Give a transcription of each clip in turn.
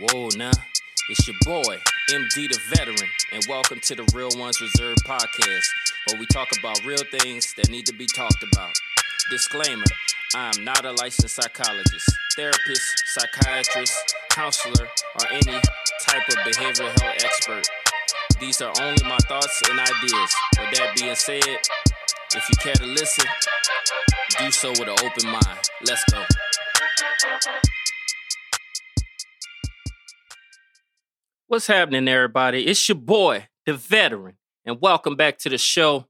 Whoa, now. It's your boy, MD the Veteran, and welcome to the Real Ones Reserved podcast, where we talk about real things that need to be talked about. Disclaimer I am not a licensed psychologist, therapist, psychiatrist, counselor, or any type of behavioral health expert. These are only my thoughts and ideas. With that being said, if you care to listen, do so with an open mind. Let's go. What's happening, everybody? It's your boy, the veteran, and welcome back to the show.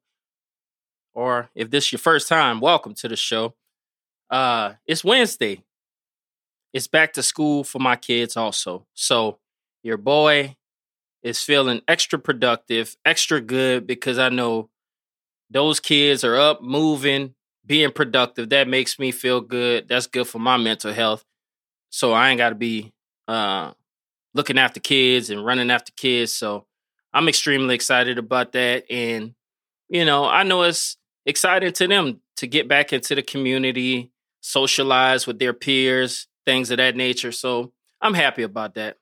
Or if this is your first time, welcome to the show. Uh, it's Wednesday. It's back to school for my kids, also. So your boy is feeling extra productive, extra good because I know those kids are up, moving, being productive. That makes me feel good. That's good for my mental health. So I ain't got to be uh looking after kids and running after kids. So I'm extremely excited about that. And, you know, I know it's exciting to them to get back into the community, socialize with their peers, things of that nature. So I'm happy about that.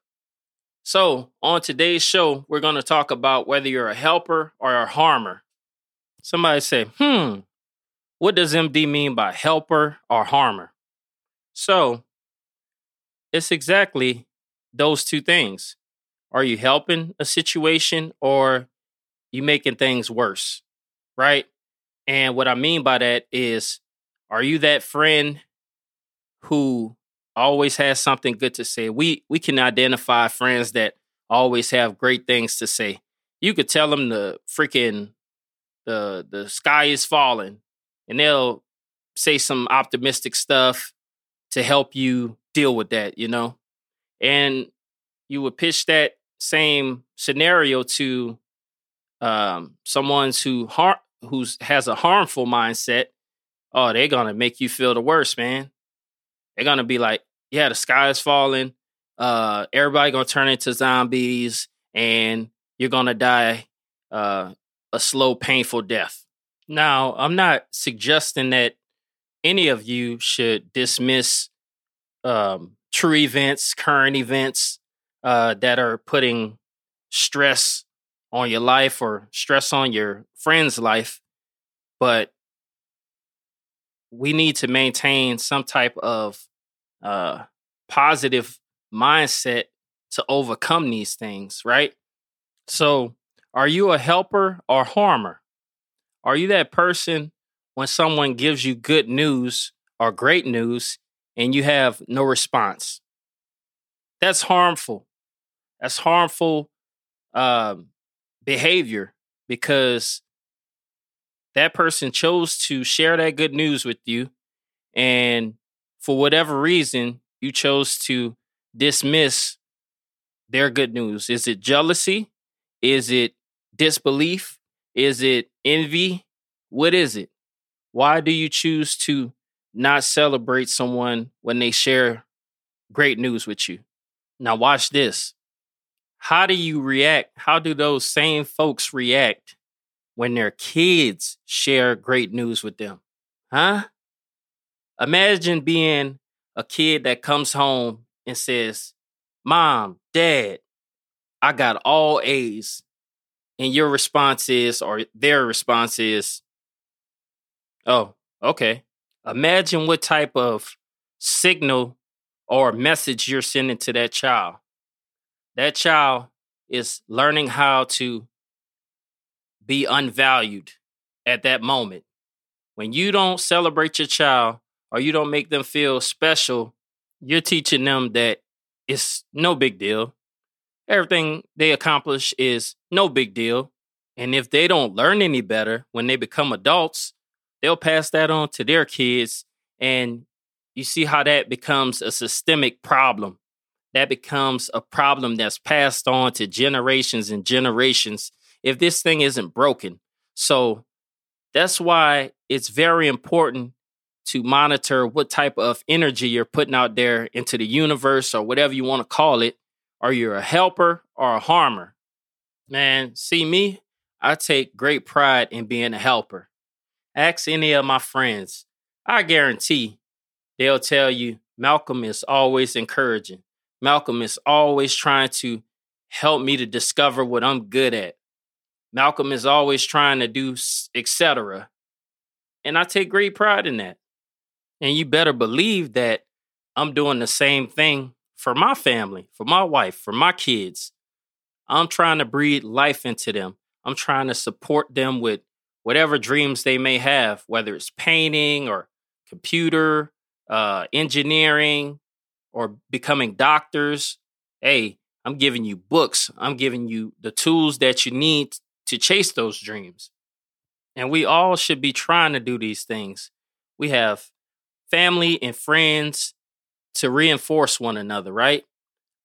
So, on today's show, we're going to talk about whether you're a helper or a harmer. Somebody say, hmm, what does MD mean by helper or harmer? So, it's exactly those two things. Are you helping a situation or you making things worse? Right? And what I mean by that is are you that friend who always has something good to say? We we can identify friends that always have great things to say. You could tell them the freaking the the sky is falling and they'll say some optimistic stuff to help you deal with that, you know? And you would pitch that same scenario to um, someone's who har- who's has a harmful mindset, oh, they're gonna make you feel the worst, man. They're gonna be like, yeah, the sky is falling. Uh, everybody gonna turn into zombies, and you're gonna die uh, a slow, painful death. Now, I'm not suggesting that any of you should dismiss um, true events, current events uh, that are putting stress on your life or stress on your friend's life, but we need to maintain some type of uh, positive mindset to overcome these things, right? So, are you a helper or harmer? Are you that person when someone gives you good news or great news and you have no response. That's harmful. That's harmful um, behavior because that person chose to share that good news with you. And for whatever reason, you chose to dismiss their good news. Is it jealousy? Is it disbelief? Is it envy? What is it? Why do you choose to not celebrate someone when they share great news with you. Now, watch this. How do you react? How do those same folks react when their kids share great news with them? Huh? Imagine being a kid that comes home and says, Mom, Dad, I got all A's. And your response is, or their response is, Oh, okay. Imagine what type of signal or message you're sending to that child. That child is learning how to be unvalued at that moment. When you don't celebrate your child or you don't make them feel special, you're teaching them that it's no big deal. Everything they accomplish is no big deal. And if they don't learn any better when they become adults, they'll pass that on to their kids. And you see how that becomes a systemic problem. That becomes a problem that's passed on to generations and generations if this thing isn't broken. So that's why it's very important to monitor what type of energy you're putting out there into the universe or whatever you want to call it. Are you a helper or a harmer? Man, see me, I take great pride in being a helper. Ask any of my friends. I guarantee they'll tell you Malcolm is always encouraging. Malcolm is always trying to help me to discover what I'm good at. Malcolm is always trying to do etc. And I take great pride in that. And you better believe that I'm doing the same thing for my family, for my wife, for my kids. I'm trying to breathe life into them. I'm trying to support them with whatever dreams they may have, whether it's painting or computer, uh, engineering, or becoming doctors. Hey, I'm giving you books. I'm giving you the tools that you need to chase those dreams. And we all should be trying to do these things. We have family and friends to reinforce one another, right?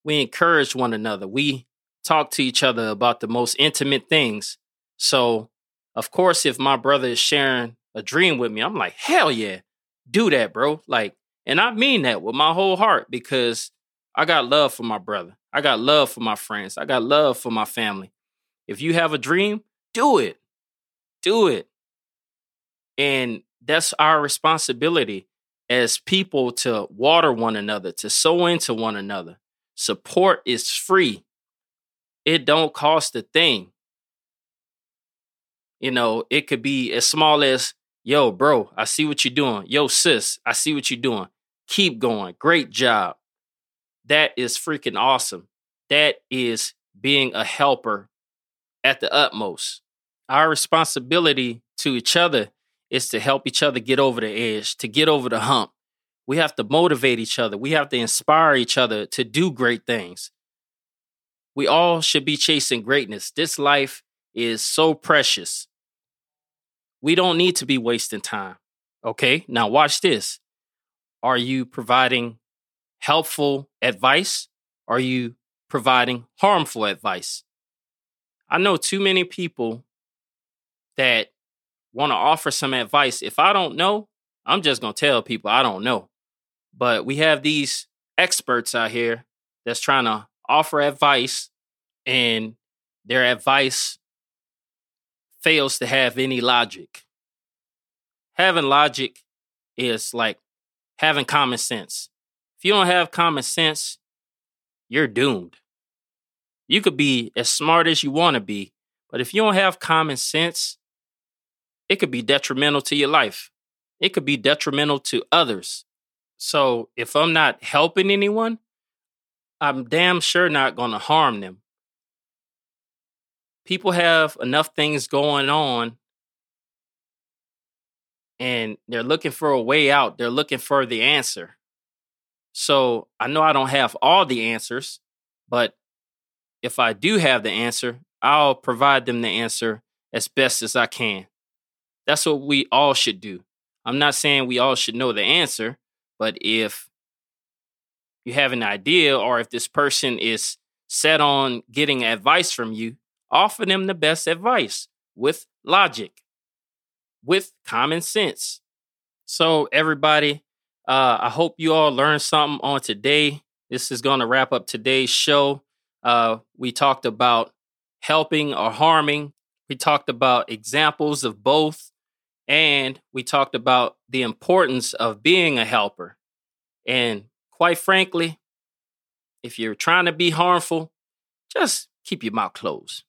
We encourage one another. We talk to each other about the most intimate things. So, of course, if my brother is sharing a dream with me, I'm like, hell yeah, do that, bro. Like, and I mean that with my whole heart because I got love for my brother. I got love for my friends. I got love for my family. If you have a dream, do it. Do it. And that's our responsibility as people to water one another, to sow into one another. Support is free. It don't cost a thing. You know, it could be as small as, yo, bro, I see what you're doing. Yo, sis, I see what you're doing. Keep going. Great job. That is freaking awesome. That is being a helper at the utmost. Our responsibility to each other is to help each other get over the edge, to get over the hump. We have to motivate each other. We have to inspire each other to do great things. We all should be chasing greatness. This life is so precious. We don't need to be wasting time. Okay, now watch this. Are you providing helpful advice? Are you providing harmful advice? I know too many people that want to offer some advice. If I don't know, I'm just going to tell people I don't know. But we have these experts out here that's trying to offer advice, and their advice fails to have any logic. Having logic is like having common sense. If you don't have common sense, you're doomed. You could be as smart as you want to be, but if you don't have common sense, it could be detrimental to your life. It could be detrimental to others. So if I'm not helping anyone, I'm damn sure not going to harm them. People have enough things going on and they're looking for a way out. They're looking for the answer. So I know I don't have all the answers, but if I do have the answer, I'll provide them the answer as best as I can. That's what we all should do. I'm not saying we all should know the answer, but if you have an idea or if this person is set on getting advice from you, offer them the best advice with logic, with common sense. So, everybody, uh, I hope you all learned something on today. This is going to wrap up today's show. Uh, we talked about helping or harming. We talked about examples of both. And we talked about the importance of being a helper. And quite frankly, if you're trying to be harmful, just keep your mouth closed.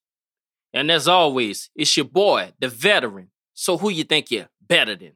And as always, it's your boy, the veteran. So who you think you're better than?